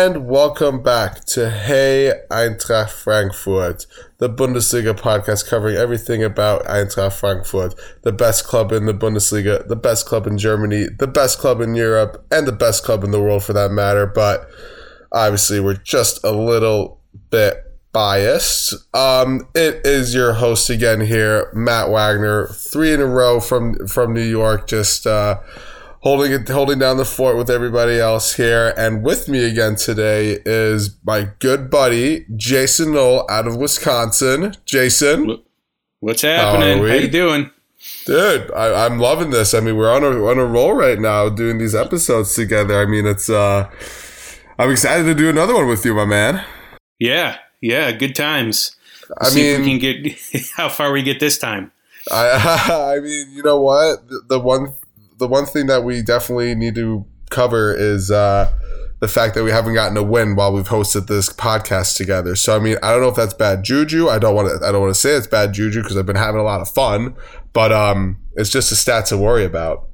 and welcome back to Hey Eintracht Frankfurt, the Bundesliga podcast covering everything about Eintracht Frankfurt, the best club in the Bundesliga, the best club in Germany, the best club in Europe, and the best club in the world for that matter. But obviously, we're just a little bit biased. Um, it is your host again here, Matt Wagner, three in a row from from New York, just. Uh, holding it, holding down the fort with everybody else here. And with me again today is my good buddy Jason Knoll out of Wisconsin. Jason, what's happening? How, How you doing? Dude, I, am loving this. I mean, we're on a on a roll right now doing these episodes together. I mean, it's uh, I'm excited to do another one with you, my man. Yeah, yeah, good times. I mean, we can get how far we get this time. I, I mean, you know what? The, the one the one thing that we definitely need to cover is uh, the fact that we haven't gotten a win while we've hosted this podcast together. So I mean, I don't know if that's bad juju. I don't want to. I don't want to say it's bad juju because I've been having a lot of fun, but um, it's just a stat to worry about.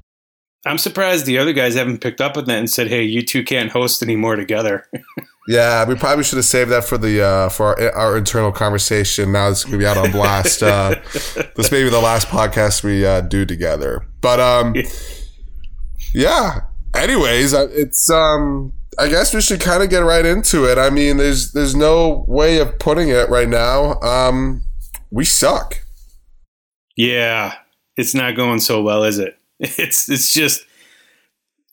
I'm surprised the other guys haven't picked up on that and said, "Hey, you two can't host anymore together." yeah, we probably should have saved that for the uh, for our, our internal conversation. Now it's gonna be out on blast. Uh, this may be the last podcast we uh, do together, but um. Yeah. Anyways, it's um I guess we should kind of get right into it. I mean, there's there's no way of putting it right now. Um we suck. Yeah, it's not going so well, is it? It's it's just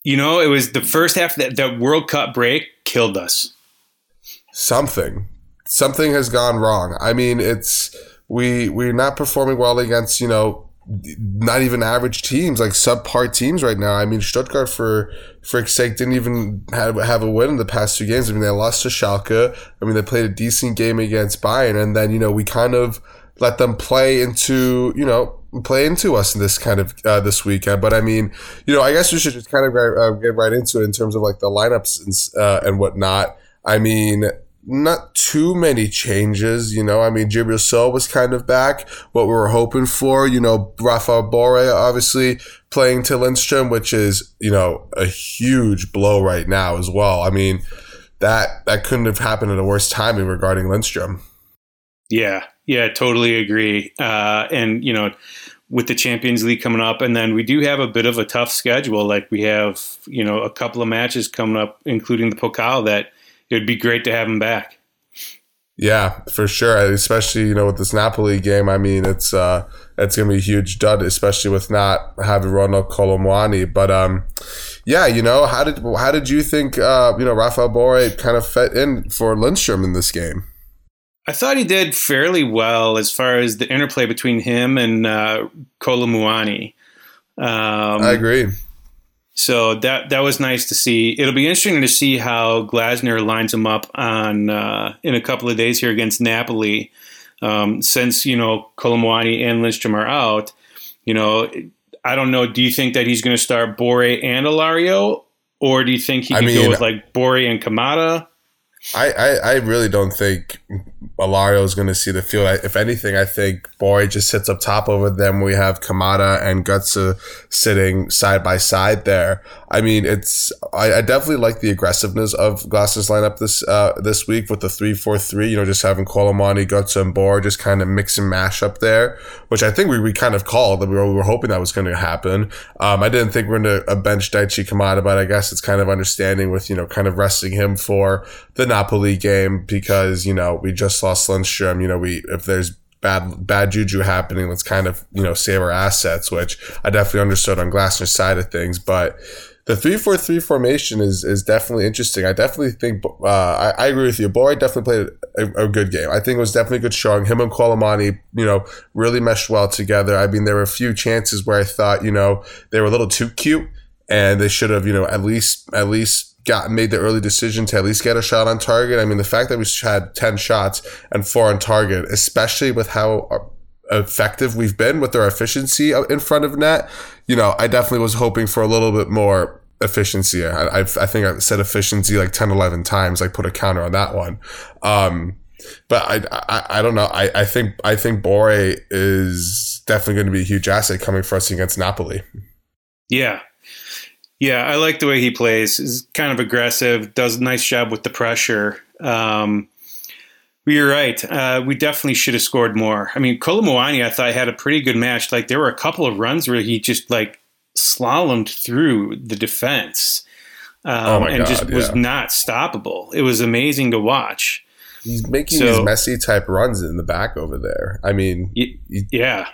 you know, it was the first half that that World Cup break killed us. Something. Something has gone wrong. I mean, it's we we're not performing well against, you know, not even average teams, like subpar teams right now. I mean, Stuttgart, for for sake, didn't even have, have a win in the past two games. I mean, they lost to Schalke. I mean, they played a decent game against Bayern, and then you know we kind of let them play into you know play into us in this kind of uh, this weekend. But I mean, you know, I guess we should just kind of uh, get right into it in terms of like the lineups and uh, and whatnot. I mean, not too many changes, you know. I mean, Djibril Sow was kind of back, what we were hoping for. You know, Rafa Borré obviously playing to Lindstrom, which is, you know, a huge blow right now as well. I mean, that that couldn't have happened at a worse timing regarding Lindstrom. Yeah, yeah, totally agree. Uh, and, you know, with the Champions League coming up, and then we do have a bit of a tough schedule. Like we have, you know, a couple of matches coming up, including the Pokal that – it would be great to have him back. Yeah, for sure. Especially you know with this Napoli game. I mean, it's uh, it's gonna be a huge dud, especially with not having Randal Kolo Muani. But um, yeah, you know how did how did you think uh, you know Rafael Borré kind of fit in for Lindstrom in this game? I thought he did fairly well as far as the interplay between him and uh, Kolo Muani. Um, I agree. So that that was nice to see. It'll be interesting to see how Glasner lines him up on uh, in a couple of days here against Napoli. Um, since you know Kolo Muani and Lindstrom are out, you know I don't know. Do you think that he's going to start Borré and Alario, or do you think he can I mean, go with like Borré and Kamada? I, I, I really don't think Alario is going to see the field. If anything, I think Borré just sits up top over them. We have Kamada and Götze sitting side by side there. I mean, it's I, I definitely like the aggressiveness of Glasner's lineup this uh, this week with the three four three. You know, just having Kolo Muani, Götze, and Borré just kind of mix and mash up there, which I think we, we kind of called. We were, we were hoping that was going to happen. Um, I didn't think we are going to bench Daichi Kamada, but I guess it's kind of understanding with you know kind of resting him for the Napoli game because you know we just lost Lindstrom. You know, we if there's bad bad juju happening, let's kind of you know save our assets, which I definitely understood on Glasner's side of things, but the three four three formation is is definitely interesting. I definitely think uh, I, I, agree with you. Borré definitely played a, a, good game. I think it was definitely good showing. Him and Kolo you know, really meshed well together. I mean, there were a few chances where I thought, you know, they were a little too cute, and they should have, you know, at least at least got made the early decision to at least get a shot on target. I mean, the fact that we had ten shots and four on target, especially with how effective we've been with our efficiency in front of net. You know, I definitely was hoping for a little bit more efficiency. I, I, I think I said efficiency like 10, 11 times. I put a counter on that one. Um, but I, I, I don't know. I, I think I think Borré is definitely going to be a huge asset coming for us against Napoli. Yeah, Yeah, I like the way he plays. He's kind of aggressive, does a nice job with the pressure. Um, you're right. Uh, we definitely should have scored more. I mean, Kolo Muani, I thought had a pretty good match. Like there were a couple of runs where he just like slalomed through the defense um, oh and God, just was not stoppable. It was amazing to watch. He's making so, these messy type runs in the back over there. I mean, y- yeah,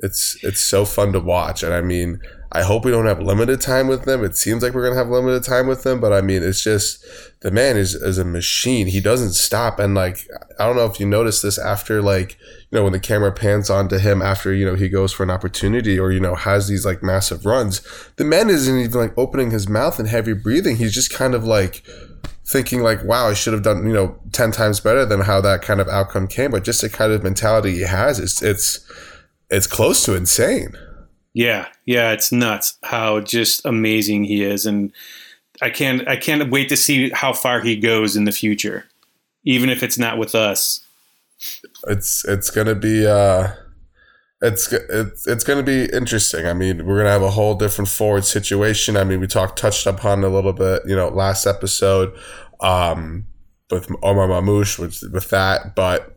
it's it's so fun to watch, and I mean, I hope we don't have limited time with them. It seems like we're gonna have limited time with them, but I mean, it's just the man is is a machine. He doesn't stop, and like I don't know if you noticed this after like you know when the camera pans onto him after you know he goes for an opportunity or you know has these like massive runs. The man isn't even like opening his mouth and heavy breathing. He's just kind of like thinking like, wow, I should have done, you know, 10 times better than how that kind of outcome came. But just the kind of mentality he has, it's, it's, it's close to insane. Yeah, yeah, it's nuts how just amazing he is, and I can't I can't wait to see how far he goes in the future, even if it's not with us. It's it's gonna be uh, it's it's it's gonna be interesting. I mean, we're gonna have a whole different forward situation. I mean, we talked touched upon a little bit, you know, last episode, um, with Omar Marmoush with with that, but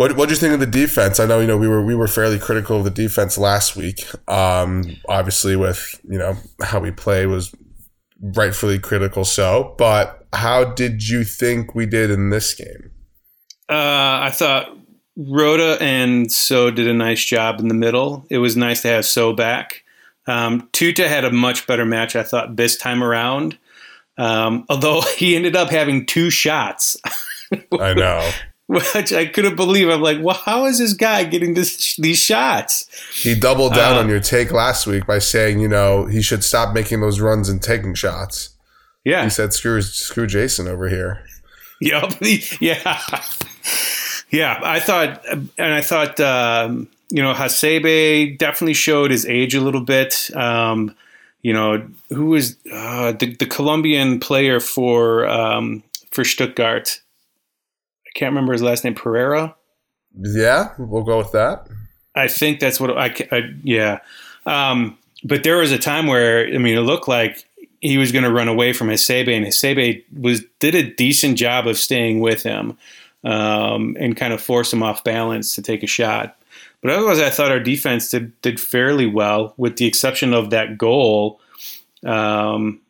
what what do you think of the defense? I know you know we were we were fairly critical of the defense last week. Um, obviously, with you know how we play was rightfully critical. So, but how did you think we did in this game? Uh, I thought Rode and Sow did a nice job in the middle. It was nice to have Sow back. Um, Tuta had a much better match, I thought, this time around. Um, although he ended up having two shots. I know. which I couldn't believe. I'm like, well, how is this guy getting this, these shots? He doubled down on your take last week by saying, you know, he should stop making those runs and taking shots. Yeah, he said, "Screw, screw Jason over here." Yep. yeah. Yeah. I thought, and I thought, um, you know, Hasebe definitely showed his age a little bit. Um, you know, who was uh, the the Colombian player for um, for Stuttgart? I can't remember his last name. Pereira. Yeah, we'll go with that. I think that's what I, I yeah. Um, but there was a time where I mean, it looked like he was going to run away from Hasebe, and Hasebe was did a decent job of staying with him um, and kind of force him off balance to take a shot. But otherwise, I thought our defense did did fairly well, with the exception of that goal. Um,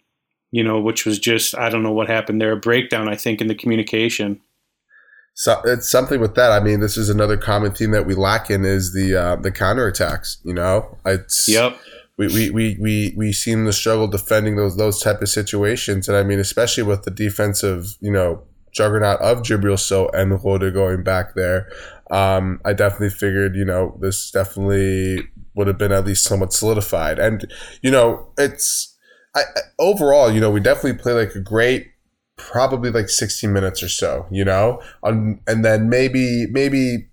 you know, which was just I don't know what happened there, a breakdown I think in the communication so it's something with that. I mean, this is another common theme that we lack in is the uh, the counterattacks. You know, it's yep. We, we, we, we, we seem to struggle defending those those type of situations, and I mean, especially with the defensive, you know, juggernaut of Djibril Sow and Rode going back there. Um, I definitely figured, you know, this definitely would have been at least somewhat solidified, and you know, it's I, overall, you know, we definitely play like a great probably like 60 minutes or so, you know? Um, and then maybe, maybe,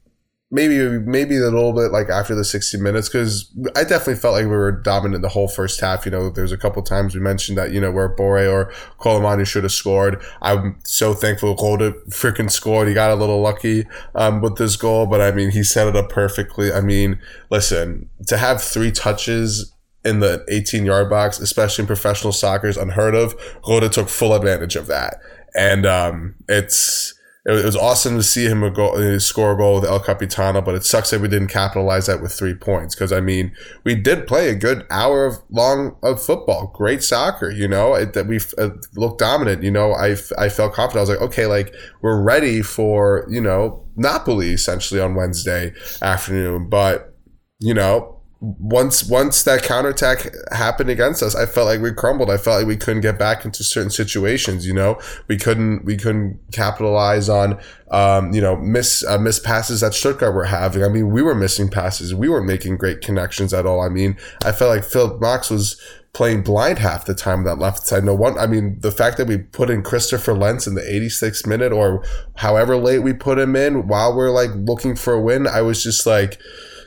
maybe, maybe a little bit like after the 60 minutes, because I definitely felt like we were dominant the whole first half. You know, there's a couple times we mentioned that, you know, where Borré or Kolo Muani should have scored. I'm so thankful Golda freaking scored. He got a little lucky um, with this goal, but I mean, he set it up perfectly. I mean, listen, to have three touches in the 18 yard box, especially in professional soccer, is unheard of. Rode took full advantage of that. And um, it's it was awesome to see him go, score a goal with El Capitano, but it sucks that we didn't capitalize that with three points. Because I mean, we did play a good hour of long of football, great soccer. You know it, that we uh, looked dominant. You know, I I felt confident. I was like, okay, like we're ready for you know Napoli essentially on Wednesday afternoon. But you know, once once that counterattack happened against us, I felt like we crumbled. I felt like we couldn't get back into certain situations. You know, we couldn't we couldn't capitalize on um, you know miss uh, miss passes that Stuttgart were having. I mean, we were missing passes. We weren't making great connections at all. I mean, I felt like Philipp Max was playing blind half the time that left side. No one. I mean, the fact that we put in Christopher Lenz in the 86th minute or however late we put him in while we're like looking for a win, I was just like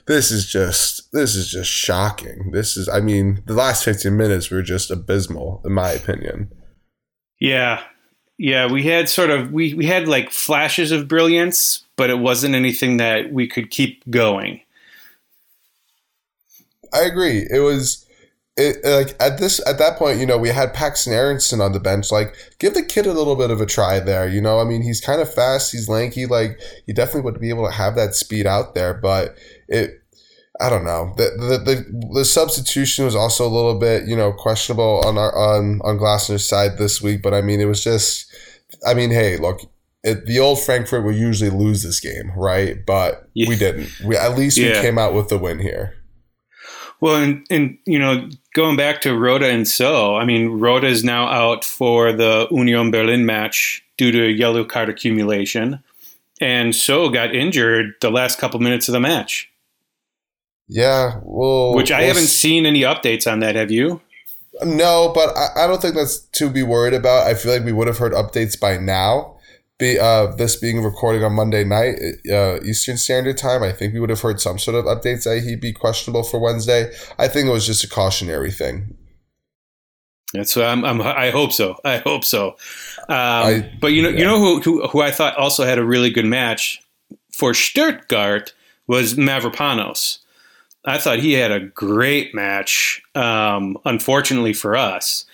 this is just this is just shocking. This is I mean, the last 15 minutes were just abysmal in my opinion. Yeah. Yeah, we had sort of we we had like flashes of brilliance, but it wasn't anything that we could keep going. I agree. It was it, like at this at that point, you know, we had Paxton Aaronson on the bench. Like, give the kid a little bit of a try there. You know, I mean, he's kind of fast, he's lanky. Like, he definitely would be able to have that speed out there. But it, I don't know. The the the, the substitution was also a little bit, you know, questionable on our on on Glasner's side this week. But I mean, it was just, I mean, hey, look. It, the old Frankfurt would usually lose this game, right? But yeah. we didn't. We at least yeah. we came out with the win here. Well, and, and you know, going back to Rode and Sow, I mean, Rode is now out for the Union Berlin match due to yellow card accumulation, and Sow got injured the last couple minutes of the match. Yeah, well, which I we'll haven't s- seen any updates on that. Have you? No, but I, I don't think that's to be worried about. I feel like we would have heard updates by now be uh, this being recorded on Monday night uh, Eastern Standard Time, I think we would have heard some sort of updates that he'd be questionable for Wednesday. I think it was just a cautionary thing. That's what I'm, I'm, i hope so. I hope so. Um, I, but you know, yeah. you know who, who, who I thought also had a really good match for Stuttgart was Mavropanos. I thought he had a great match. Um, unfortunately for us,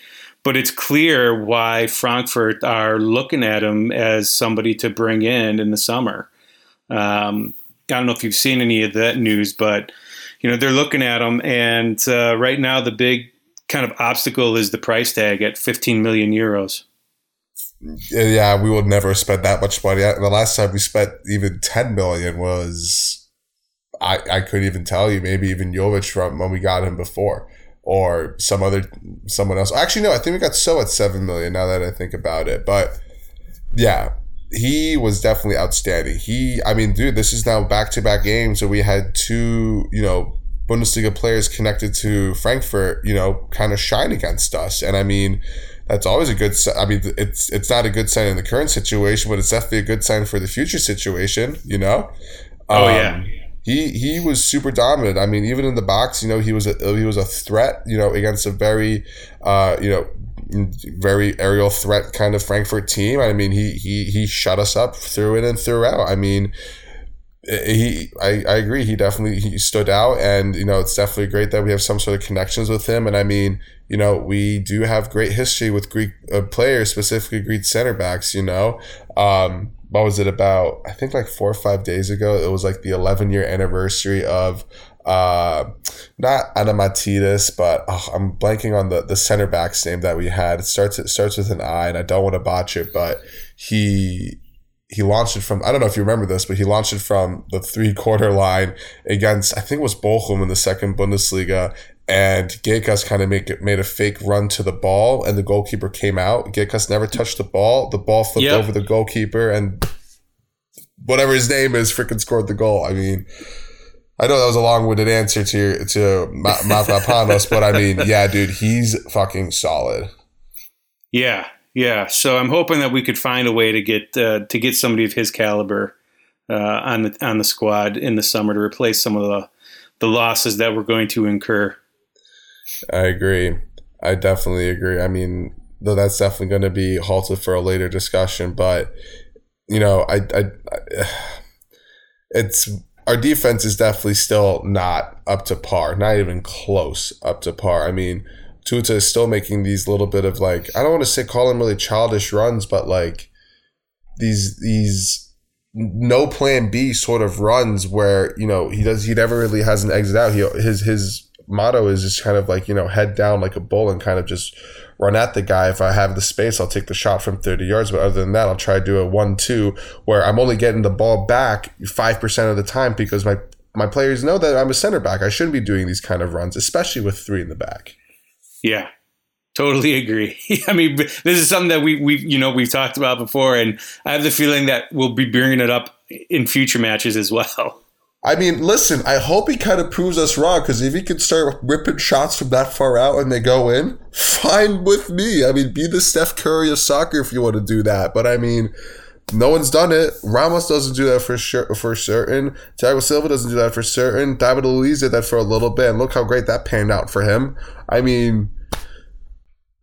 but it's clear why Frankfurt are looking at him as somebody to bring in in the summer. Um, I don't know if you've seen any of that news, but you know they're looking at him, and uh, right now the big kind of obstacle is the price tag at 15 million euros. Yeah, we would never spend that much money. The last time we spent even 10 million was I I couldn't even tell you. Maybe even Jovic from when we got him before or some other someone else. Actually, no, I think we got Sow at seven million. Now that I think about it, but yeah, he was definitely outstanding. He, I mean, dude, this is now back to back games. So we had two, you know, Bundesliga players connected to Frankfurt, you know, kind of shine against us. And I mean, that's always a good. I mean, it's it's not a good sign in the current situation, but it's definitely a good sign for the future situation. You know. Oh um, yeah he he was super dominant. I mean, even in the box, you know, he was a he was a threat, you know, against a very, uh, you know, very aerial threat kind of Frankfurt team. I mean, he he he shut us up through in and throughout. I mean, he I, I agree. He definitely he stood out, and you know, it's definitely great that we have some sort of connections with him. And I mean, you know, we do have great history with Greek uh, players, specifically Greek center backs. You know, um, what was it about? I think like four or five days ago. It was like the 11 year anniversary of uh, not Adamatidis, but oh, I'm blanking on the, the center back's name that we had. It starts it starts with an I, and I don't want to botch it, but he he launched it from I don't know if you remember this, but he launched it from the three quarter line against I think it was Bochum in the second Bundesliga, and Gekas kind of make it, made a fake run to the ball, and the goalkeeper came out. Gekas never touched the ball. The ball flipped yep. over the goalkeeper, and whatever his name is, freaking scored the goal. I mean, I know that was a long-winded answer to to Mavropanos, but I mean, yeah, dude, he's fucking solid. Yeah, yeah. So I'm hoping that we could find a way to get uh, to get somebody of his caliber uh, on the on the squad in the summer to replace some of the the losses that we're going to incur. I agree. I definitely agree. I mean, though that's definitely going to be halted for a later discussion, but you know, I, I, I, it's our defense is definitely still not up to par, not even close up to par. I mean, Tuta is still making these little bit of like I don't want to say call them really childish runs, but like these these no plan B sort of runs where you know he does he never really has an exit out. He his his motto is just kind of like you know head down like a bull and kind of just run at the guy. If I have the space, I'll take the shot from 30 yards. But other than that, I'll try to do a one-two where I'm only getting the ball back five percent of the time because my my players know that I'm a center back. I shouldn't be doing these kind of runs, especially with three in the back. Yeah, totally agree. I mean, this is something that we we you know we've talked about before, and I have the feeling that we'll be bringing it up in future matches as well. I mean, listen, I hope he kind of proves us wrong because if he can start ripping shots from that far out and they go in, fine with me. I mean, be the Steph Curry of soccer if you want to do that. But I mean, no one's done it. Ramos doesn't do that for sure, for certain. Thiago Silva doesn't do that for certain. David Luiz did that for a little bit, and look how great that panned out for him. I mean,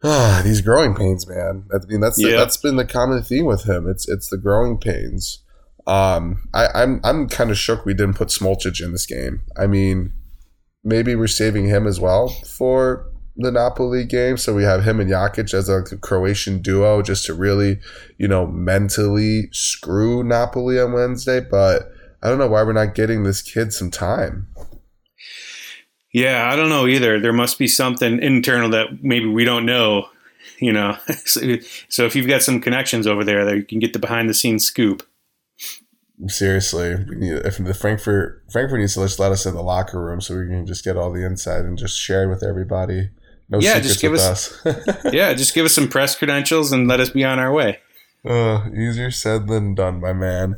ah, these growing pains, man. I mean, that's yeah. the, that's been the common theme with him. It's it's the growing pains. Um, I, I'm I'm kind of shook we didn't put Smolcic in this game. I mean, maybe we're saving him as well for the Napoli game. So we have him and Jakic as a Croatian duo just to really, you know, mentally screw Napoli on Wednesday. But I don't know why we're not getting this kid some time. Yeah, I don't know either. There must be something internal that maybe we don't know, you know. so, if you've got some connections over there, that you can get the behind the scenes scoop. Seriously, we need, if the Frankfurt Frankfurt needs to just let us in the locker room so we can just get all the inside and just share it with everybody. No yeah, just give us, us. yeah, just give us some press credentials and let us be on our way. Uh, easier said than done, my man.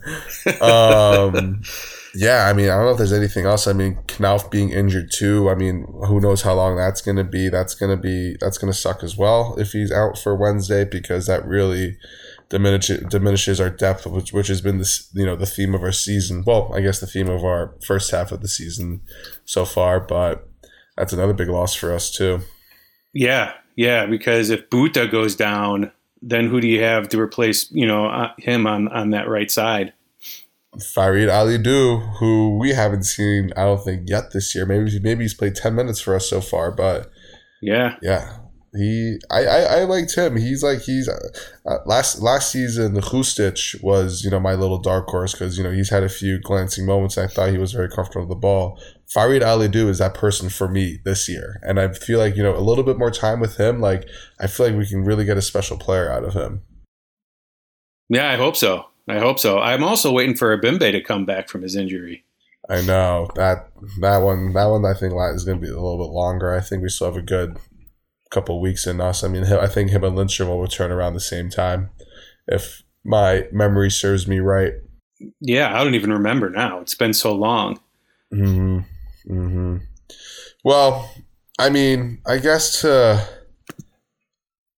Um, yeah, I mean, I don't know if there's anything else. I mean, Knauf being injured too. I mean, who knows how long that's going to be? That's going to be that's going to suck as well if he's out for Wednesday because that really diminishes diminishes our depth, which which has been this you know the theme of our season. Well, I guess the theme of our first half of the season so far, but that's another big loss for us too. Yeah, yeah, because if Buta goes down, then who do you have to replace you know uh, him on on that right side? Farid Alidou, who we haven't seen, I don't think yet this year. Maybe maybe he's played ten minutes for us so far, but yeah, yeah, he I, I, I liked him. He's like he's uh, uh last last season. The Hrustic was you know my little dark horse because you know he's had a few glancing moments. I thought he was very comfortable with the ball. Farid Alidou is that person for me this year, and I feel like you know a little bit more time with him. Like I feel like we can really get a special player out of him. Yeah, I hope so. I hope so. I'm also waiting for Ebimbe to come back from his injury. I know that that one. That one I think is going to be a little bit longer. I think we still have a good couple weeks in us. I mean, I think him and Lindstrom will return around the same time, if my memory serves me right. Yeah, I don't even remember now. It's been so long. Hmm. Hmm. Well, I mean, I guess to,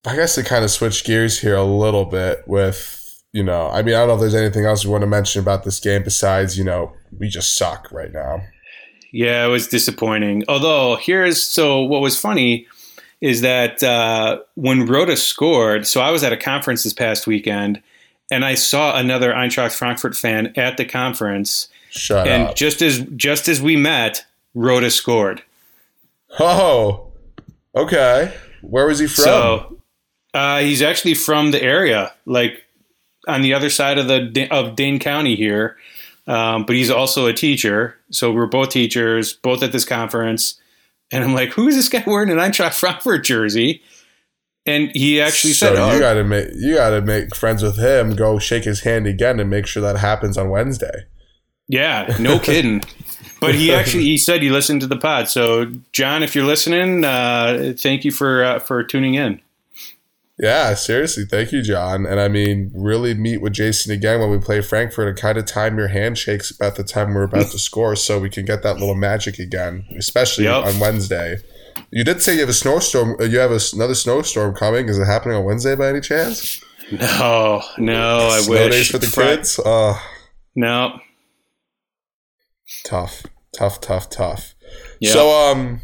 I guess to kind of switch gears here a little bit with you know, I mean, I don't know if there's anything else we want to mention about this game besides, you know, we just suck right now. Yeah, it was disappointing. Although, here's so what was funny is that uh, when Rode scored, so I was at a conference this past weekend and I saw another Eintracht Frankfurt fan at the conference. Shut and up. just as just as we met, Rode scored. Oh, okay. Where was he from? So uh, he's actually from the area, like on the other side of the of Dane County here. Um, but he's also a teacher, so we're both teachers, both at this conference. And I'm like, who is this guy wearing an Eintracht Frankfurt jersey? And he actually so said, "You oh. got to make you got to make friends with him. Go shake his hand again and make sure that happens on Wednesday." Yeah, no kidding. but he actually he said he listened to the pod. So John, if you're listening, uh, thank you for uh, for tuning in. Yeah, seriously, thank you, John. And I mean, really meet with Jason again when we play Frankfurt and kind of time your handshakes about the time we're about to score, so we can get that little magic again, especially yep. on Wednesday. You did say you have a snowstorm. Uh, you have a, another snowstorm coming. Is it happening on Wednesday by any chance? No, no. I Snow wish. days for the kids. Oh, no. Tough, tough, tough, tough. Yep. So, um,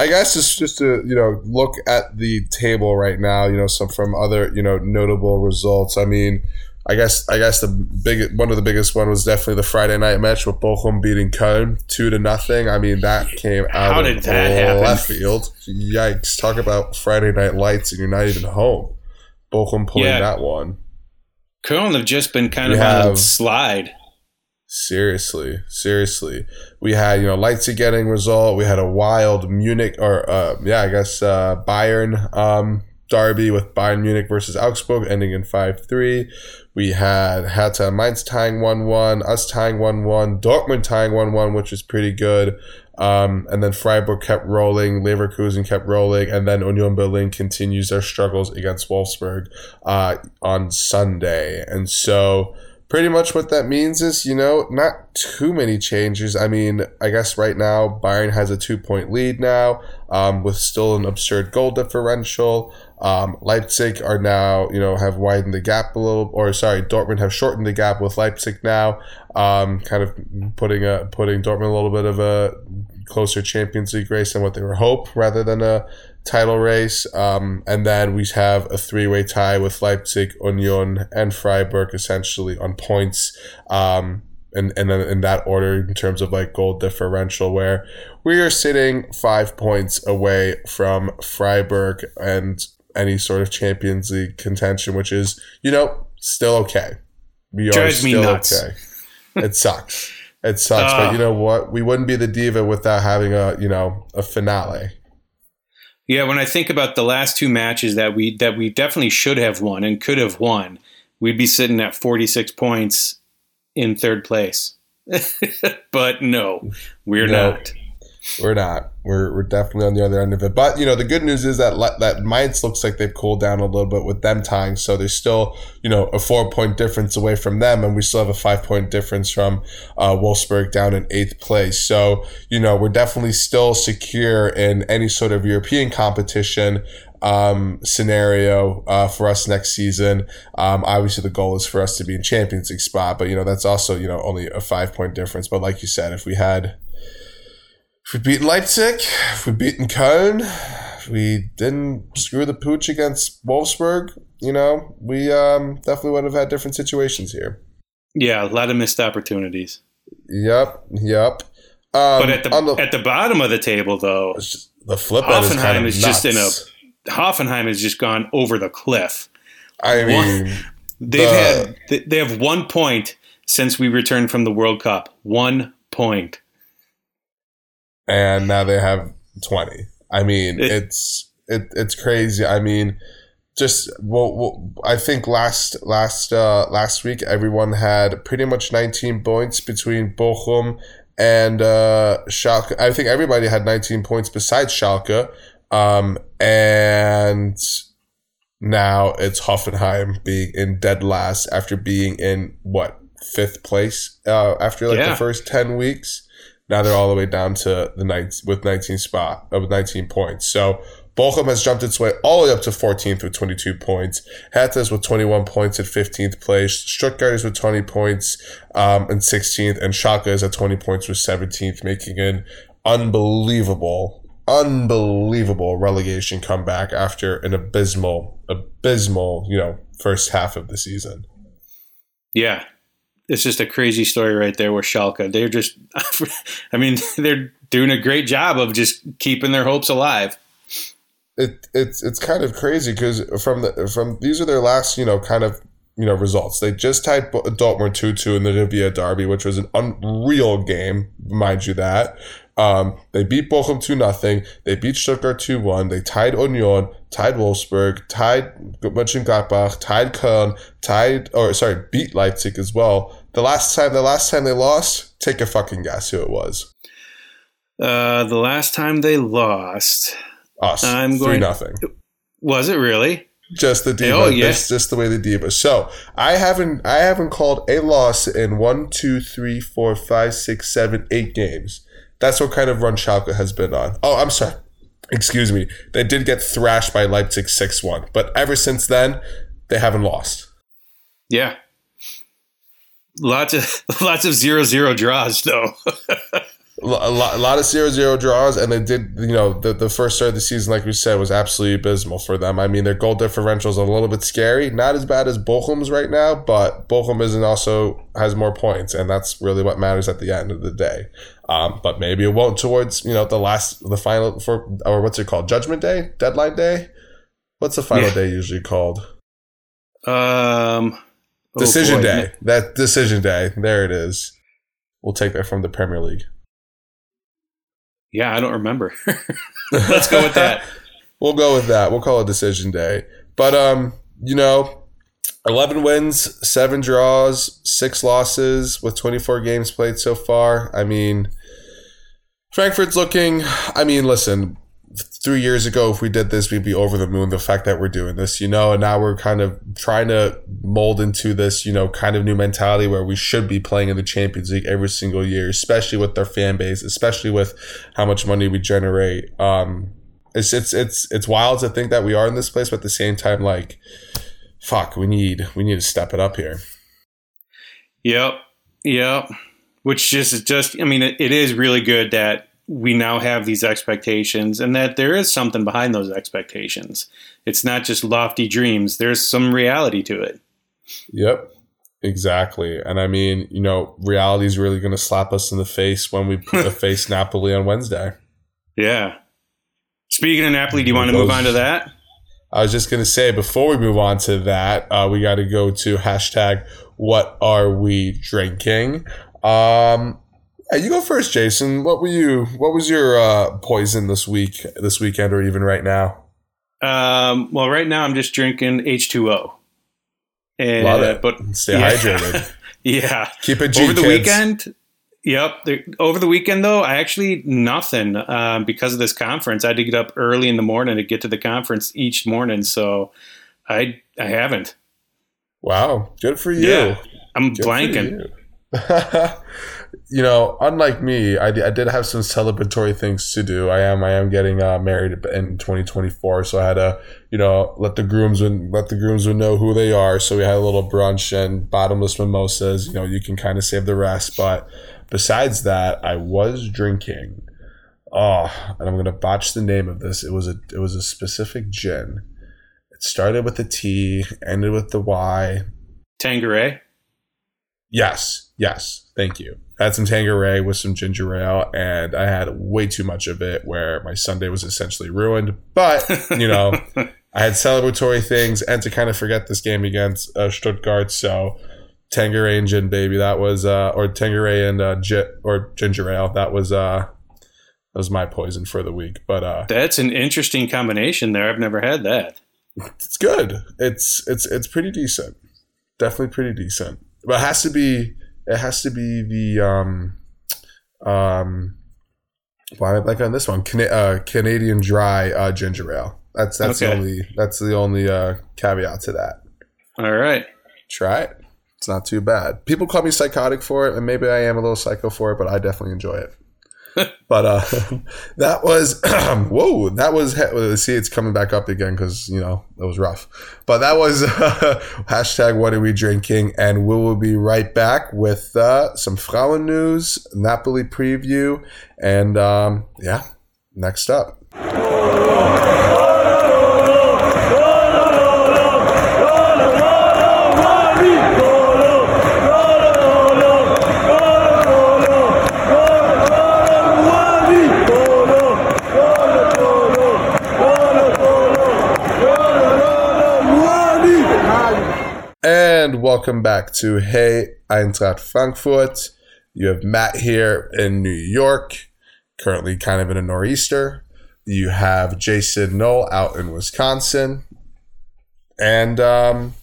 I guess just just to you know look at the table right now, you know, some from other you know notable results. I mean, I guess I guess the big one of the biggest one was definitely the Friday night match with Bochum beating Köln two to nothing. I mean, that came out How of left field. Yikes! Talk about Friday night lights, and you're not even home. Bochum pulling yeah. that one. Köln have just been kind we of have, on a slide. Seriously, seriously. We had, you know, Leipzig getting result. We had a wild Munich or uh yeah, I guess uh Bayern um derby with Bayern Munich versus Augsburg ending in 5-3. We had Hertha Mainz tying 1-1, us tying 1-1, Dortmund tying 1-1, which is pretty good. Um, and then Freiburg kept rolling, Leverkusen kept rolling, and then Union Berlin continues their struggles against Wolfsburg uh, on Sunday. And so pretty much what that means is, you know, not too many changes. I mean, I guess right now Bayern has a two point lead now, um, with still an absurd goal differential. Um, Leipzig are now, you know, have widened the gap a little, or sorry, Dortmund have shortened the gap with Leipzig now, um, kind of putting a putting Dortmund a little bit of a closer Champions League race than what they were hope, rather than a title race. Um, and then we have a three way tie with Leipzig, Union, and Freiburg essentially on points. Um, and and then in that order in terms of like goal differential, where we are sitting five points away from Freiburg and any sort of Champions League contention, which is you know still okay. We Drives are still okay. It sucks. It sucks, but Ah. you know what? We wouldn't be the diva without having a you know a finale. Yeah, when I think about the last two matches that we that we definitely should have won and could have won, we'd be sitting at 46 points in third place. but no, we're No. not. We're not. We're, we're definitely on the other end of it. But you know, the good news is that that Mainz looks like they've cooled down a little bit with them tying. So there's still you know a four point difference away from them, and we still have a five point difference from uh, Wolfsburg down in eighth place. So you know we're definitely still secure in any sort of European competition um, scenario uh, for us next season. Um, obviously, the goal is for us to be in Champions League spot, but you know that's also you know only a five point difference. But like you said, if we had we'd beaten Leipzig, if we'd beaten Köln, if we didn't screw the pooch against Wolfsburg, you know, we um, definitely would have had different situations here. Yeah, a lot of missed opportunities. Yep, yep. Um, But at the, the, at the bottom of the table, though, the flip end is kind Hoffenheim of is just in a- Hoffenheim has just gone over the cliff. I mean, They've The- had they- they have one point since we returned from the World Cup. One point. And now they have 20 i mean It- it's it, it's crazy. I mean just well, well i think last last uh last week everyone had pretty much 19 points between bochum and uh schalke. I think everybody had 19 points besides schalke. Um and now it's hoffenheim being in dead last after being in what fifth place uh after like Yeah. the first 10 weeks now they're all the way down to the ninth with 19 spot uh, with 19 points. So Bochum has jumped its way all the way up to 14th with 22 points. Hertha is with 21 points at 15th place. Stuttgart is with 20 points um, and 16th, and Schalke is at 20 points with 17th, making an unbelievable, unbelievable relegation comeback after an abysmal, abysmal, you know, first half of the season. Yeah. It's just a crazy story right there with Schalke. They're just, I mean, they're doing a great job of just keeping their hopes alive. it it's it's kind of crazy because from the from these are their last you know kind of you know results. They just tied Dortmund two two in the Revierderby, which was an unreal game, mind you that. Um, they beat Bochum two nothing. They beat Stuttgart two one. They tied Union, tied Wolfsburg, tied Mönchengladbach, tied Köln, tied or sorry beat Leipzig as well. The last time the last time they lost, take a fucking guess who it was. Uh, the last time they lost, Us I'm three going- nothing. was it really? just the diva. Oh, yeah. Just the way the diva. So I haven't I haven't called a loss in one, two, three, four, five, six, seven, eight games. That's what kind of run Schalke has been on. Oh, I'm sorry. Excuse me. They did get thrashed by Leipzig six one, but ever since then they haven't lost. Yeah. Lots of lots of zero zero draws though. A lot, a lot of 0-0 draws, and they did, you know, the, the first start of the season, like we said, was absolutely abysmal for them. I mean, their goal differential is a little bit scary. Not as bad as Bochum's right now, but Bochum isn't also has more points, and that's really what matters at the end of the day. Um, but maybe it won't towards, you know, the last, the final, for or what's it called? Judgment Day? Deadline Day? What's the final Yeah. day usually called? Um, Decision boy. Day. That Decision Day. There it is. We'll take that from the Premier League. Yeah, I don't remember. Let's go with that. We'll go with that. We'll call it decision day. But um, you know, eleven wins, seven draws, six losses with twenty four games played so far. I mean, Frankfurt's looking. I mean, listen. Three years ago, if we did this, we'd be over the moon. The fact that we're doing this, you know, and now we're kind of trying to mold into this, you know, kind of new mentality where we should be playing in the Champions League every single year, especially with our fan base, especially with how much money we generate. Um, it's it's it's it's wild to think that we are in this place, but at the same time, like, fuck, we need we need to step it up here. Yep. Yep. Which just just I mean it, it is really good that we now have these expectations and that there is something behind those expectations. It's not just lofty dreams. There's some reality to it. Yep, Exactly. And I mean, you know, reality is really going to slap us in the face when we put a face Napoli on Wednesday. Yeah. Speaking of Napoli, do you want to move on to that? I was just going to say, before we move on to that, uh, we got to go to hashtag what are we drinking? Um, hey, you go first, Jason. What were you, what was your uh, poison this week, this weekend, or even right now? Um, well, right now I'm just drinking H2O. And, Love it. But stay yeah. hydrated. yeah. Keep it G, Over the kids. weekend, Yep. Over the weekend, though, I actually nothing um, because of this conference. I had to get up early in the morning to get to the conference each morning, so I I haven't. Wow, good for you. Yeah, I'm good blanking. you know, unlike me, I, I did have some celebratory things to do. I am I am getting uh, married in 2024, so I had to you know let the groomsmen let the groomsmen know who they are. So we had a little brunch and bottomless mimosas. You know, you can kind of save the rest, but besides that, I was drinking. Oh, and I'm gonna botch the name of this. It was a it was a specific gin. It started with the T, ended with the Y. Tanqueray. Yes, yes. Thank you. Had some Tanqueray with some ginger ale, and I had way too much of it, where my Sunday was essentially ruined. But you know, I had celebratory things, and to kind of forget this game against uh, Stuttgart, so Tanqueray and gin baby. That was uh, or Tanqueray and uh, jit or ginger ale. That was uh, that was my poison for the week. But uh, that's an interesting combination there. I've never had that. It's good. It's it's it's pretty decent. Definitely pretty decent. But it has to be it has to be the um um why like on this one Can- uh, Canadian dry uh, ginger ale. That's that's okay. the only that's the only uh, caveat to that. All right. Try it. It's not too bad. People call me psychotic for it, and maybe I am a little psycho for it, but I definitely enjoy it. but uh, that was whoa. That was see, it's coming back up again because you know it was rough. But that was uh, hashtag What are we drinking? And we will be right back with uh, some Frauen news, Napoli preview, and um, yeah, next up. Welcome back to Hey Eintracht Frankfurt. You have Matt here in New York, currently kind of in a nor'easter. You have Jason Knoll out in Wisconsin. And, um,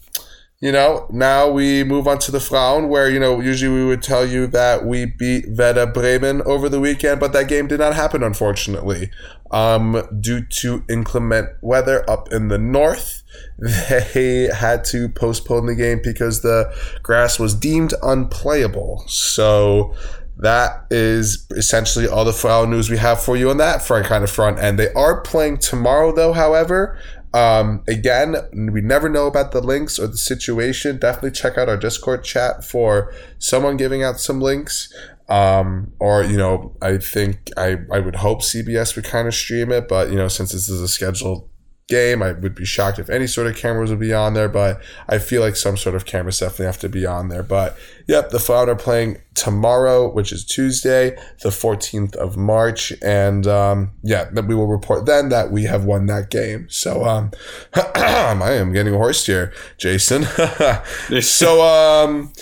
you know, now we move on to the Frauen, where, you know, usually we would tell you that we beat Werder Bremen over the weekend, but that game did not happen, unfortunately, um, due to inclement weather up in the north they had to postpone the game because the grass was deemed unplayable. So that is essentially all the foul news we have for you on that front kind of front. And they are playing tomorrow, though. However, um, again, we never know about the links or the situation. Definitely check out our Discord chat for someone giving out some links. Um, or you know, I think I I would hope CBS would kind of stream it, but you know, since this is a scheduled game. I would be shocked if any sort of cameras would be on there, but I feel like some sort of cameras definitely have to be on there. But yep, the Frauen are playing tomorrow, which is Tuesday, the 14th of March. And um, yeah, we will report then that we have won that game. So um, I am getting hoarse here, Jason. so um,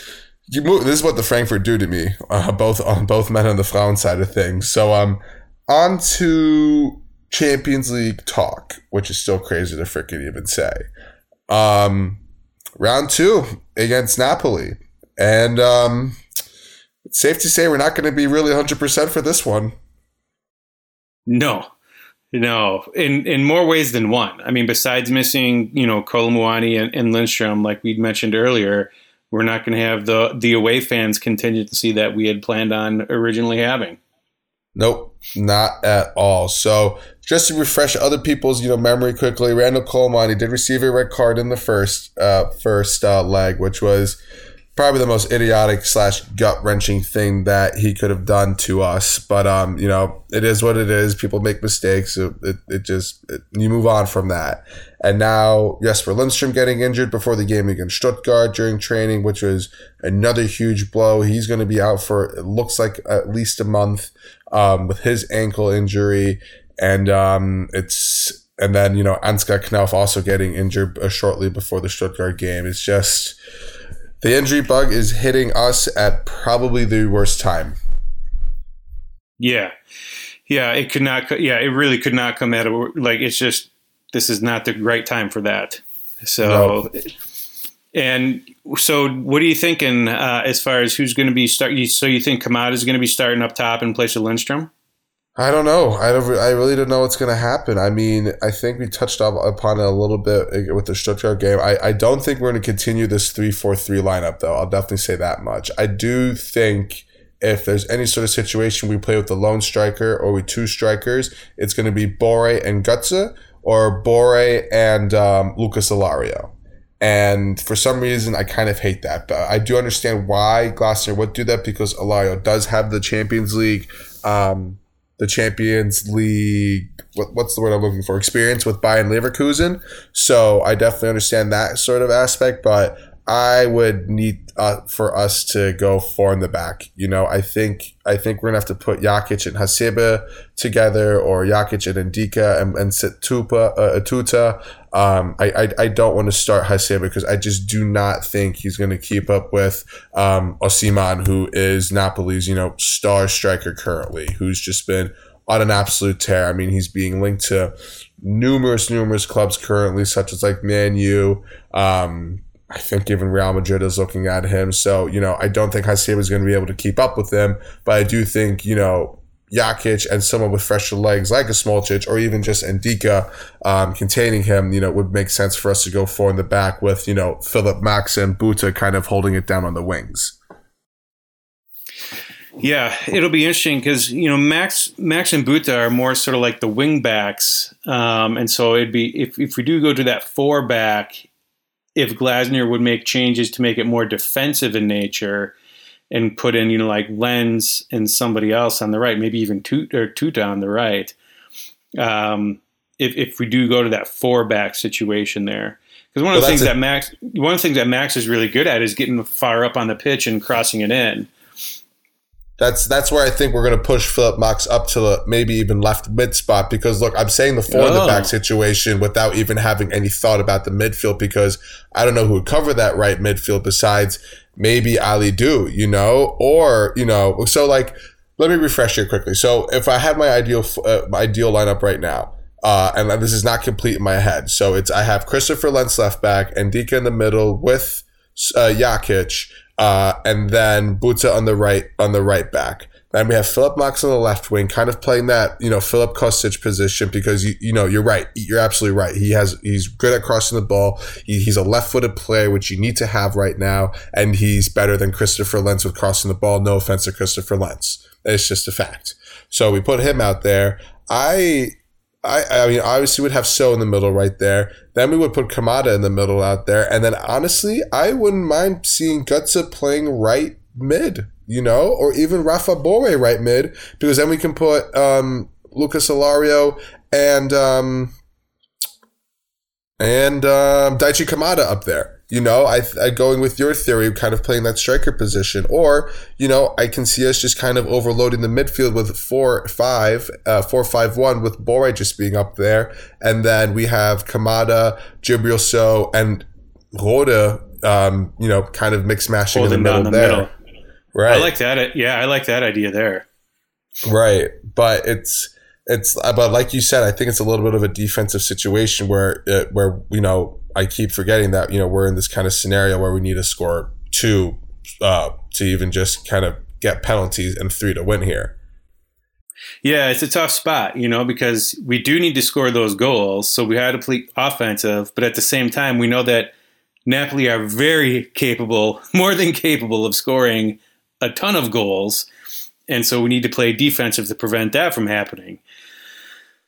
you move, this is what the Frankfurt do to me, uh, both on both men on the Frauen side of things. So um, on to Champions League talk, which is still crazy to freaking even say. Um, round two against Napoli. And um, it's safe to say we're not going to be really 100% for this one. No. No, in in more ways than one. I mean, besides missing, you know, Kolo Muani and, and Lindstrom, like we mentioned earlier, we're not going to have the the away fans contingency that we had planned on originally having. Nope, not at all. So just to refresh other people's you know memory quickly, Randal Kolo Muani he did receive a red card in the first uh, first uh, leg, which was probably the most idiotic slash gut wrenching thing that he could have done to us. But um, you know, it is what it is. People make mistakes. It it, it just it, you move on from that. And now Jesper Lindstrom getting injured before the game against Stuttgart during training, which was another huge blow. He's going to be out for it looks like at least a month um, with his ankle injury, and um, it's and then you know Ansgar Knauf also getting injured uh, shortly before the Stuttgart game. It's just the injury bug is hitting us at probably the worst time. Yeah. Yeah, it could not. Yeah, it really could not come at a like. It's just this is not the right time for that. So, no. and so, what are you thinking uh, as far as who's going to be start? So, you think Kamada is going to be starting up top in place of Lindstrom? I don't know. I don't. I really don't know what's going to happen. I mean, I think we touched up upon it a little bit with the Stuttgart game. I, I don't think we're going to continue this three four three lineup though. I'll definitely say that much. I do think if there's any sort of situation we play with the lone striker or with two strikers, it's going to be Borré and Götze or Borré and um, Lucas Alario. And for some reason, I kind of hate that. But I do understand why Glasner would do that because Alario does have the Champions League. Um, the Champions League. What, what's the word I'm looking for? Experience with Bayern Leverkusen. So I definitely understand that sort of aspect, but I would need uh, for us to go four in the back. You know, I think I think we're gonna have to put Jakic and Hasebe together, or Jakic and Ndicka and, and sit Tupa, uh, Tuta. Um, I, I, I don't want to start Hasebe because I just do not think he's going to keep up with um, Osimhen, who is Napoli's you know star striker currently, who's just been on an absolute tear. I mean, he's being linked to numerous numerous clubs currently, such as like Man U. Um, I think even Real Madrid is looking at him. So, you know, I don't think Hasebe is going to be able to keep up with him, but I do think, you know, Jakic and someone with fresher legs like a Smolcic or even just Ndicka um, containing him, you know, would make sense for us to go four in the back with, you know, Philipp Max and Buta kind of holding it down on the wings. Yeah, it'll be interesting because you know Max Max and Buta are more sort of like the wing backs, um, and so it'd be if if we do go to that four back, if Glasner would make changes to make it more defensive in nature and put in, you know, like Lenz and somebody else on the right, maybe even Tut or Tuta on the right. Um, if, if we do go to that four back situation there, because one of well, the things a- that Max, one of the things that Max is really good at is getting far up on the pitch and crossing it in. That's that's where I think we're going to push Philipp Max up to the maybe even left mid spot because look, I'm saying the four oh. in the back oh. situation without even having any thought about the midfield because I don't know who would cover that right midfield besides maybe Alidou, you know, or you know, so like let me refresh here quickly. So if I have my ideal uh, my ideal lineup right now, uh, and this is not complete in my head, so it's I have Christopher Lenz left back and Ndicka in the middle with uh, Jakic uh, and then Buta on the right on the right back. Then we have Philipp Max on the left wing, kind of playing that you know Filip Kostic position because you you know you're right, you're absolutely right. He has he's good at crossing the ball. He, he's a left-footed player, which you need to have right now, and he's better than Christopher Lenz with crossing the ball. No offense to Christopher Lenz, it's just a fact. So we put him out there. I I, I mean, obviously, we'd have Sow in the middle right there. Then we would put Kamada in the middle out there. And then, honestly, I wouldn't mind seeing Götze playing right mid, you know, or even Rafa Borré right mid, because then we can put um, Lucas Alario and um, and um, Daichi Kamada up there. You know, I, I going with your theory, kind of playing that striker position, or you know, I can see us just kind of overloading the midfield with four five, uh, four five one, with Borré just being up there, and then we have Kamada, Djibril Sow, and Rode, um, you know, kind of mix mashing in the middle the there. Middle. Right. I like that. Yeah, I like that idea there. Right, but it's it's but like you said, I think it's a little bit of a defensive situation where it, where you know I keep forgetting that you know we're in this kind of scenario where we need to score two uh, to even just kind of get penalties and three to win here. Yeah, it's a tough spot, you know, because we do need to score those goals. So we had to play offensive, but at the same time, we know that Napoli are very capable, more than capable of scoring a ton of goals. And so we need to play defensive to prevent that from happening.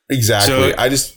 Exactly. So, I just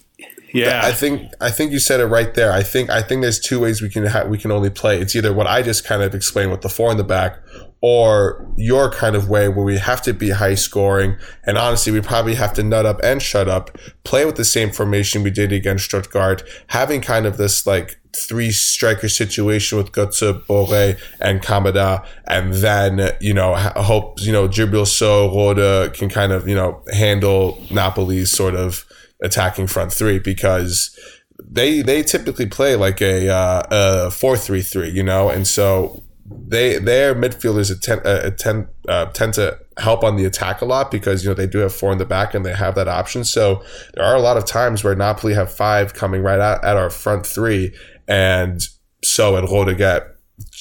Yeah, I think I think you said it right there. I think I think there's two ways we can ha- we can only play. It's either what I just kind of explained with the four in the back, or your kind of way where we have to be high scoring. And honestly, we probably have to nut up and shut up, play with the same formation we did against Stuttgart, having kind of this like three striker situation with Götze, Borré, and Kamada, and then you know hope you know Djibril Sow, Rode can kind of you know handle Napoli's sort of attacking front three because they they typically play like a uh, a four three three, you know, and so they their midfielders attend, uh, tend uh, tend to help on the attack a lot because you know they do have four in the back and they have that option. So there are a lot of times where Napoli have five coming right out at our front three, and so and Rode get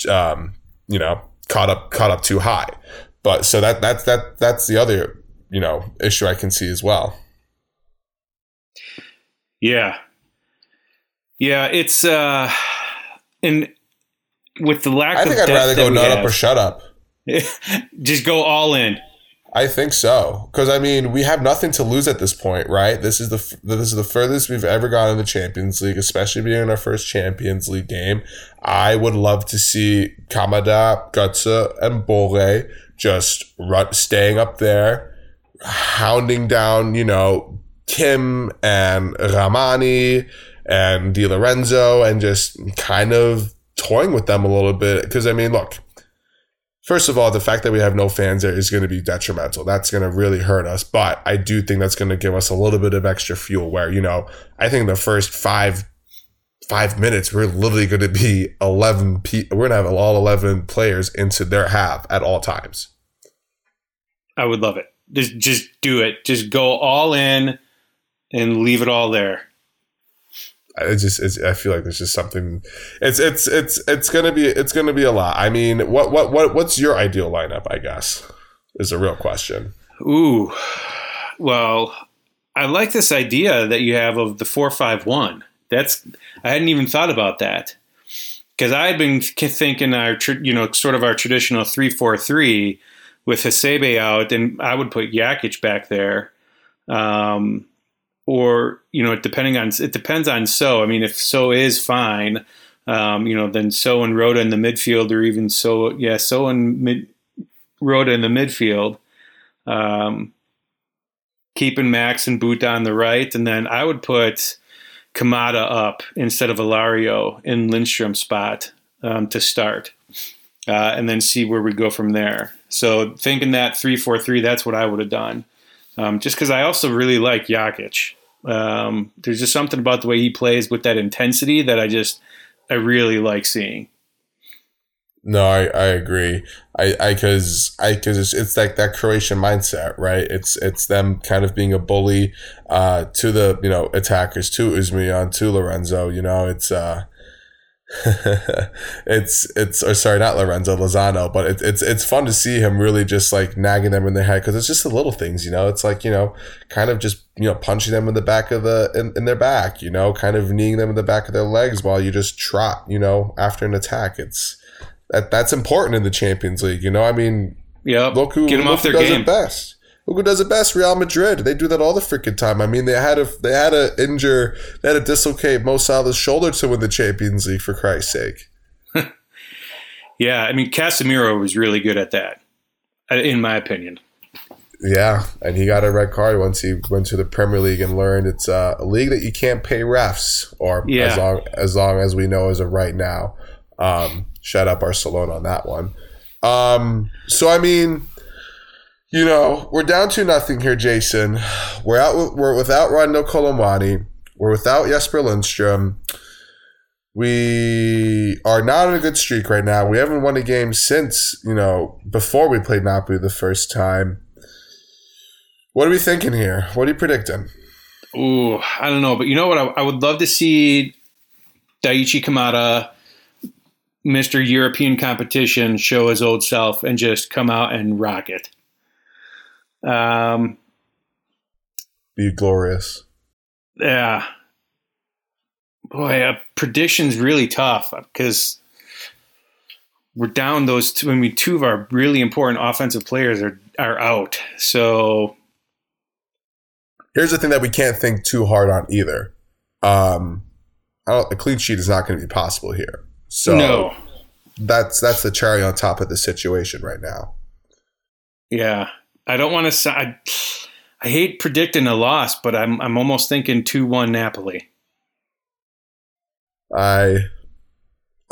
um, you know caught up caught up too high. But so that that's that that's the other you know issue I can see as well. Yeah. Yeah, it's uh and with the lack I think I'd rather go nut up or shut up. just go all in. I think so because I mean we have nothing to lose at this point, right? This is the this is the furthest we've ever gone in the Champions League, especially being in our first Champions League game. I would love to see Kamada, Götze, and Borré just run, staying up there, hounding down, you know, Kim and Rrahmani and Di Lorenzo and just kind of toying with them a little bit. Because, I mean, look, first of all, the fact that we have no fans there is going to be detrimental. That's going to really hurt us. But I do think that's going to give us a little bit of extra fuel where, you know, I think the first five five minutes, we're literally going to be 11 pe- we're going to have all 11 players into their half at all times. I would love it. Just just do it. Just go all in and leave it all there. It just it's, I feel like there's just something. It's it's it's it's gonna be it's gonna be a lot. I mean, what what what what's your ideal lineup? I guess is a real question. Ooh, well, I like this idea that you have of the four five one. That's I hadn't even thought about that because I had been thinking our you know sort of our traditional three four three with Hasebe out, and I would put Jakic back there. Um, or you know, depending on it depends on Sow. I mean, if Sow is fine, um, you know, then Sow and Rode in the midfield, or even so, yeah, Sow and mid Rode in the midfield. Um, keeping Max and Buta on the right, and then I would put Kamada up instead of Alario in Lindstrom's spot um, to start, uh, and then see where we go from there. So thinking that three four three, that's what I would have done. Um, just because I also really like Jakic. Um, there's just something about the way he plays with that intensity that I just I really like seeing. No, I, I agree. I I because I because it's, it's like that Croatian mindset, right? It's it's them kind of being a bully uh, to the you know attackers, to Osimhen, to Lorenzo. You know, it's uh, it's it's or sorry, not Lorenzo Lozano, but it, it's it's fun to see him really just like nagging them in the head because it's just the little things, you know. It's like you know, kind of just you know punching them in the back of the in, in their back, you know, kind of kneeing them in the back of their legs while you just trot, you know, after an attack. It's that that's important in the Champions League, you know. I mean, yeah, look who, get them off their game. it best. Look who does it best? Real Madrid. They do that all the freaking time. I mean, they had a they had to injure, they had to dislocate Mo Salah's shoulder to win the Champions League for Christ's sake. Yeah, I mean Casemiro was really good at that, uh, in my opinion. Yeah, and he got a red card once he went to the Premier League and learned it's uh, a league that you can't pay refs, or Yeah. as long as long as we know as of right now. Um, shout out Barcelona on that one. Um, so I mean, you know, we're down to nothing here, Jason. We're out. We're without Randal Kolo Muani. We're without Jesper Lindstrom. We are not on a good streak right now. We haven't won a game since you know before we played Napoli the first time. What are we thinking here? What are you predicting? Ooh, I don't know, but you know what? I, I would love to see Daichi Kamada, Mr. European competition, show his old self and just come out and rock it. Um, Be glorious. yeah. Boy, uh, prediction's really tough because we're down those two. I mean, two of our really important offensive players are are out. So Here's the thing that we can't think too hard on either. um, I don't, a clean sheet is not going to be possible here. So no. that's that's the cherry on top of the situation right now. Yeah, I don't want to. I, I hate predicting a loss, but I'm I'm almost thinking two one Napoli. I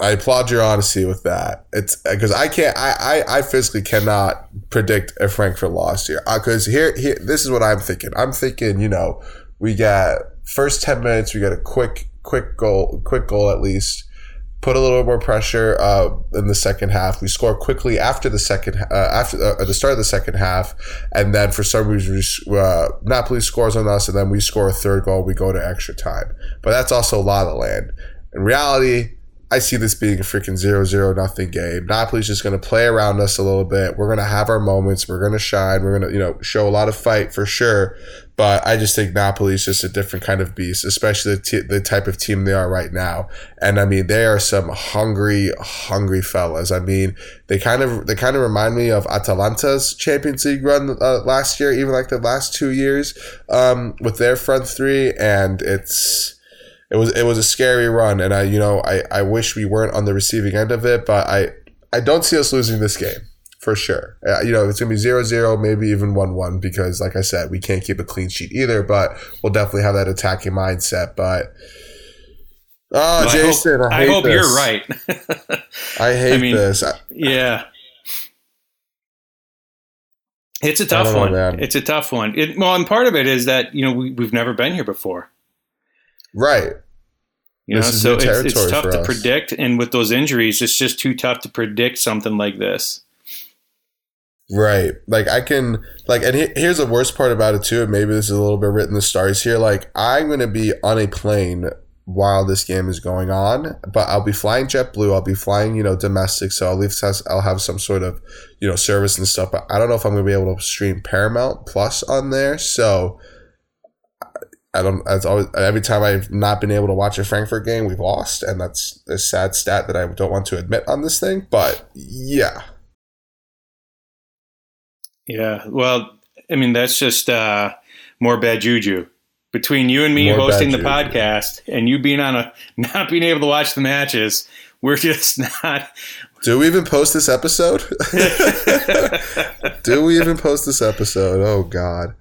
I applaud your honesty with that. It's because I can't. I, I I physically cannot predict a Frankfurt loss here. Because uh, here here this is what I'm thinking. I'm thinking you know we got first ten minutes we got a quick quick goal quick goal at least. Put a little more pressure uh, in the second half. We score quickly after the second uh, after uh, at the start of the second half, and then for some reason uh, Napoli scores on us, and then we score a third goal. We go to extra time, but that's also a lot of land. In reality, I see this being a freaking zero zero nothing game. Napoli's just going to play around us a little bit. We're going to have our moments. We're going to shine. We're going to, you know, show a lot of fight for sure. But I just think Napoli is just a different kind of beast, especially the, t- the type of team they are right now. And I mean, they are some hungry, hungry fellas. I mean, they kind of they kind of remind me of Atalanta's Champions League run uh, last year, even like the last two years um, with their front three. And it's it was it was a scary run, and I you know I, I wish we weren't on the receiving end of it, but I I don't see us losing this game for sure. Uh, you know it's gonna be 0-0, maybe even one one because like I said we can't keep a clean sheet either, but we'll definitely have that attacking mindset. But oh, well, Jason, I hope, I, I hope you're right. I hate I mean, this. yeah. It's a tough one. It's a tough one. It, well, and part of it is that you know we, we've never been here before. Right. You know, so it's, it's tough to predict, and with those injuries, it's just too tough to predict something like this. Right. Like I can like and here's the worst part about it too, maybe this is a little bit written the stars here. Like I'm gonna be on a plane while this game is going on, but I'll be flying JetBlue, I'll be flying, you know, domestic, so at least I'll have some sort of, you know, service and stuff. But I don't know if I'm gonna be able to stream Paramount Plus on there. So I don't. That's always every time I've not been able to watch a Frankfurt game, we've lost, and that's a sad stat that I don't want to admit on this thing. But yeah, yeah. Well, I mean, that's just uh, more bad juju between you and me more hosting the podcast, and you being on a not being able to watch the matches. We're just not. Do we even post this episode? Do we even post this episode? Oh God.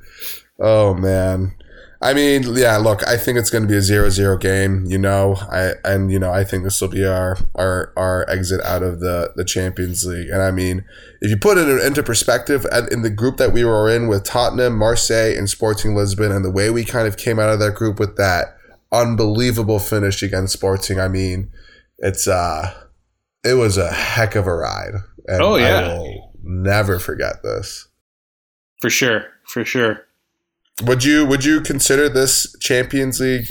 Oh man. I mean, yeah, look, I think it's going to be a zero-zero game, you know. I and you know, I think this will be our our our exit out of the the Champions League. And I mean, if you put it into perspective in the group that we were in with Tottenham, Marseille, and Sporting Lisbon and the way we kind of came out of that group with that unbelievable finish against Sporting, I mean, it's uh it was a heck of a ride. And oh yeah. never forget this. For sure. For sure. Would you would you consider this Champions League?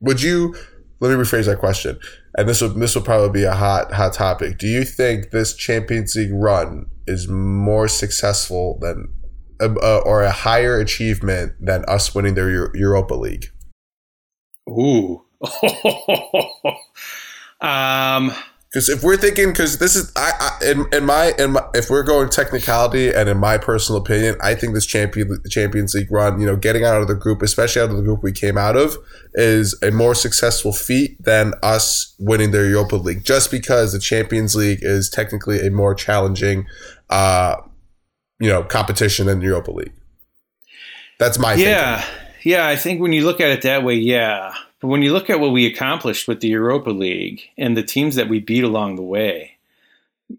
Would you let me rephrase that question? And this will this will probably be a hot hot topic. Do you think this Champions League run is more successful than uh, or a higher achievement than us winning the Europa League? Ooh. um because if we're thinking, because this is, I, I in, in, my, in my, if we're going technicality and in my personal opinion, I think this champion Champions League run, you know, getting out of the group, especially out of the group we came out of, is a more successful feat than us winning the Europa League. Just because the Champions League is technically a more challenging, uh, you know, competition than the Europa League. That's my yeah, thinking. yeah. I think when you look at it that way, yeah. But when you look at what we accomplished with the Europa League and the teams that we beat along the way,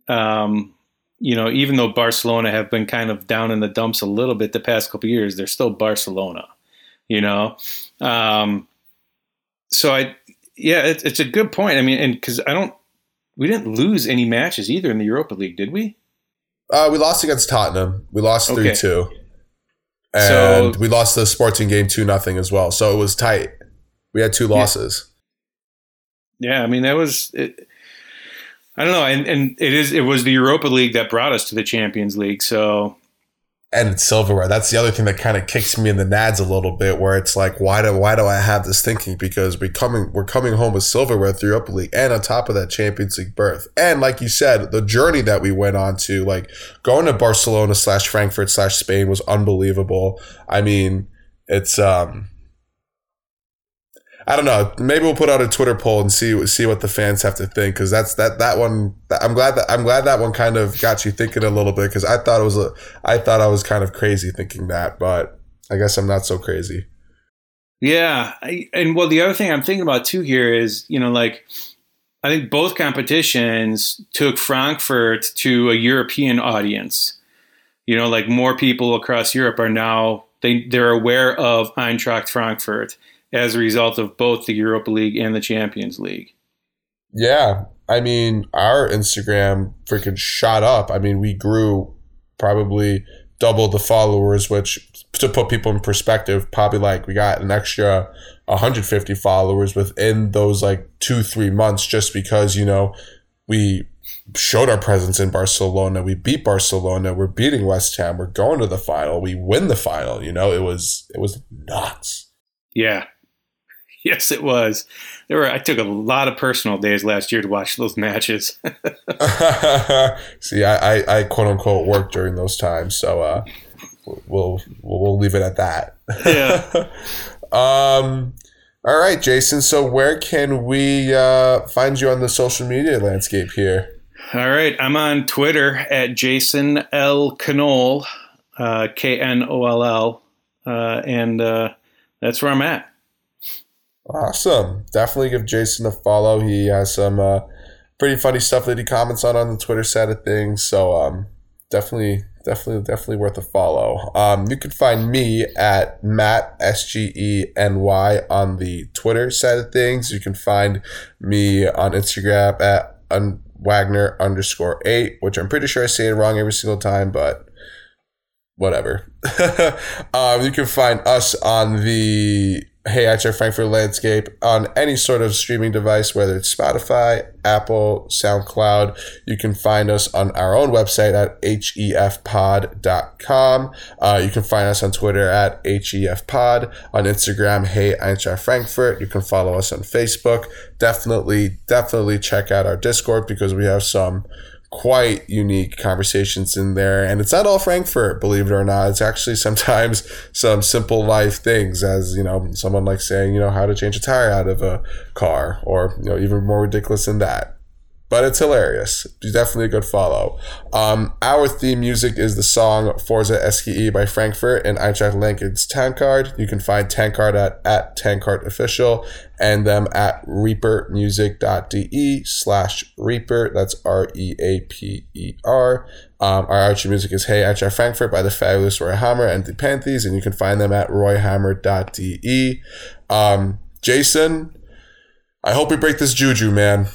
um, you know, even though Barcelona have been kind of down in the dumps a little bit the past couple years, they're still Barcelona, you know. Um, so I, yeah, it, it's a good point. I mean, and because I don't, we didn't lose any matches either in the Europa League, did we? Uh, we lost against Tottenham. We lost three okay. two, and so, we lost the Sporting game two nothing as well. So it was tight. We had two losses. Yeah, yeah I mean that was. It, I don't know, and and it is it was the Europa League that brought us to the Champions League. So and it's silverware. That's the other thing that kind of kicks me in the nads a little bit, where it's like, why do why do I have this thinking? Because we coming we're coming home with silverware through Europa League, and on top of that Champions League berth, and like you said, the journey that we went on to, like going to Barcelona slash Frankfurt slash Spain was unbelievable. I mean, it's um I don't know. Maybe we'll put out a Twitter poll and see see what the fans have to think because that's that that one. I'm glad that I'm glad that one kind of got you thinking a little bit because I thought it was a, I thought I was kind of crazy thinking that, but I guess I'm not so crazy. Yeah, I, and well, the other thing I'm thinking about too here is you know like I think both competitions took Frankfurt to a European audience. You know, like more people across Europe are now they they're aware of Eintracht Frankfurt as a result of both the Europa League and the Champions League. Yeah, I mean, our Instagram freaking shot up. I mean, we grew probably double the followers, which to put people in perspective, probably like we got an extra 150 followers within those like two, three months just because, you know, we showed our presence in Barcelona. We beat Barcelona. We're beating West Ham. We're going to the final. We win the final. You know, it was it was nuts. Yeah. Yes, it was. There were. I took a lot of personal days last year to watch those matches. See, I, I, I, quote unquote worked during those times, so uh, we'll, we'll we'll leave it at that. Yeah. um. All right, Jason. So where can we uh, find you on the social media landscape here? All right, I'm on Twitter at Jason L Knoll, uh, K N O L L, uh, and uh, that's where I'm at. Awesome. Definitely give Jason a follow. He has some uh, pretty funny stuff that he comments on on the Twitter side of things. So um, definitely, definitely, definitely worth a follow. Um, you can find me at Matt S G E N Y on the Twitter side of things. You can find me on Instagram at un- Wagner underscore eight, which I'm pretty sure I say it wrong every single time, but whatever. um, you can find us on the Hey Eintracht Frankfurt Landscape on any sort of streaming device, whether it's Spotify, Apple, SoundCloud. You can find us on our own website at hefpod.com. Uh, you can find us on Twitter at hefpod, on Instagram, Hey Eintracht Frankfurt. You can follow us on Facebook. Definitely, definitely check out our Discord because we have some quite unique conversations in there. And it's not all Frankfurt, believe it or not. It's actually sometimes some simple life things, as you know, someone like saying, you know, how to change a tire out of a car, or you know, even more ridiculous than that but it's hilarious. Definitely a good follow. Um, our theme music is the song Forza SGE by Frankfurt and Eintracht Lincoln's Tankard. You can find Tankard at, at Tankard Official and them at reapermusic.de slash reaper. That's R E A P E R. Um, our outro music is Hey Eintracht Frankfurt by the fabulous Roy Hammer and the Pralinées, and you can find them at royhammer.de. Um, Jason, I hope we break this juju, man.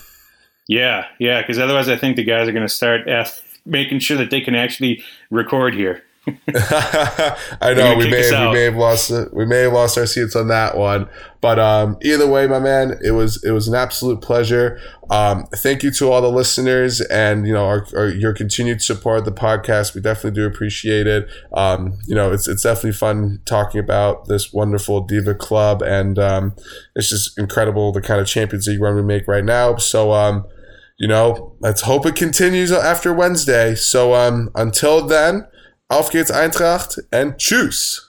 Yeah, yeah, because otherwise, I think the guys are going to start making sure that they can actually record here. I know we may have, we may have lost we may have lost our seats on that one, but um, either way, my man, it was it was an absolute pleasure. Um, thank you to all the listeners and you know our, our, your continued support of the podcast. We definitely do appreciate it. Um, you know, it's it's definitely fun talking about this wonderful diva club, and um, it's just incredible the kind of Champions League run we make right now. So um, you know, let's hope it continues after Wednesday. So um, until then. Auf geht's Eintracht and tschüss.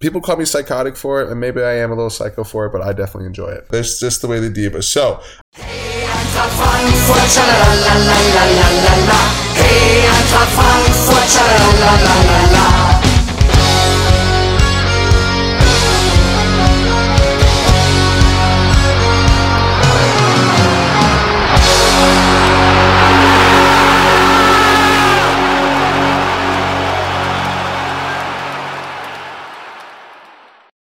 People call me psychotic for it, and maybe I am a little psycho for it, but I definitely enjoy it. It's just the way the diva. So. Hey, Frankfurt,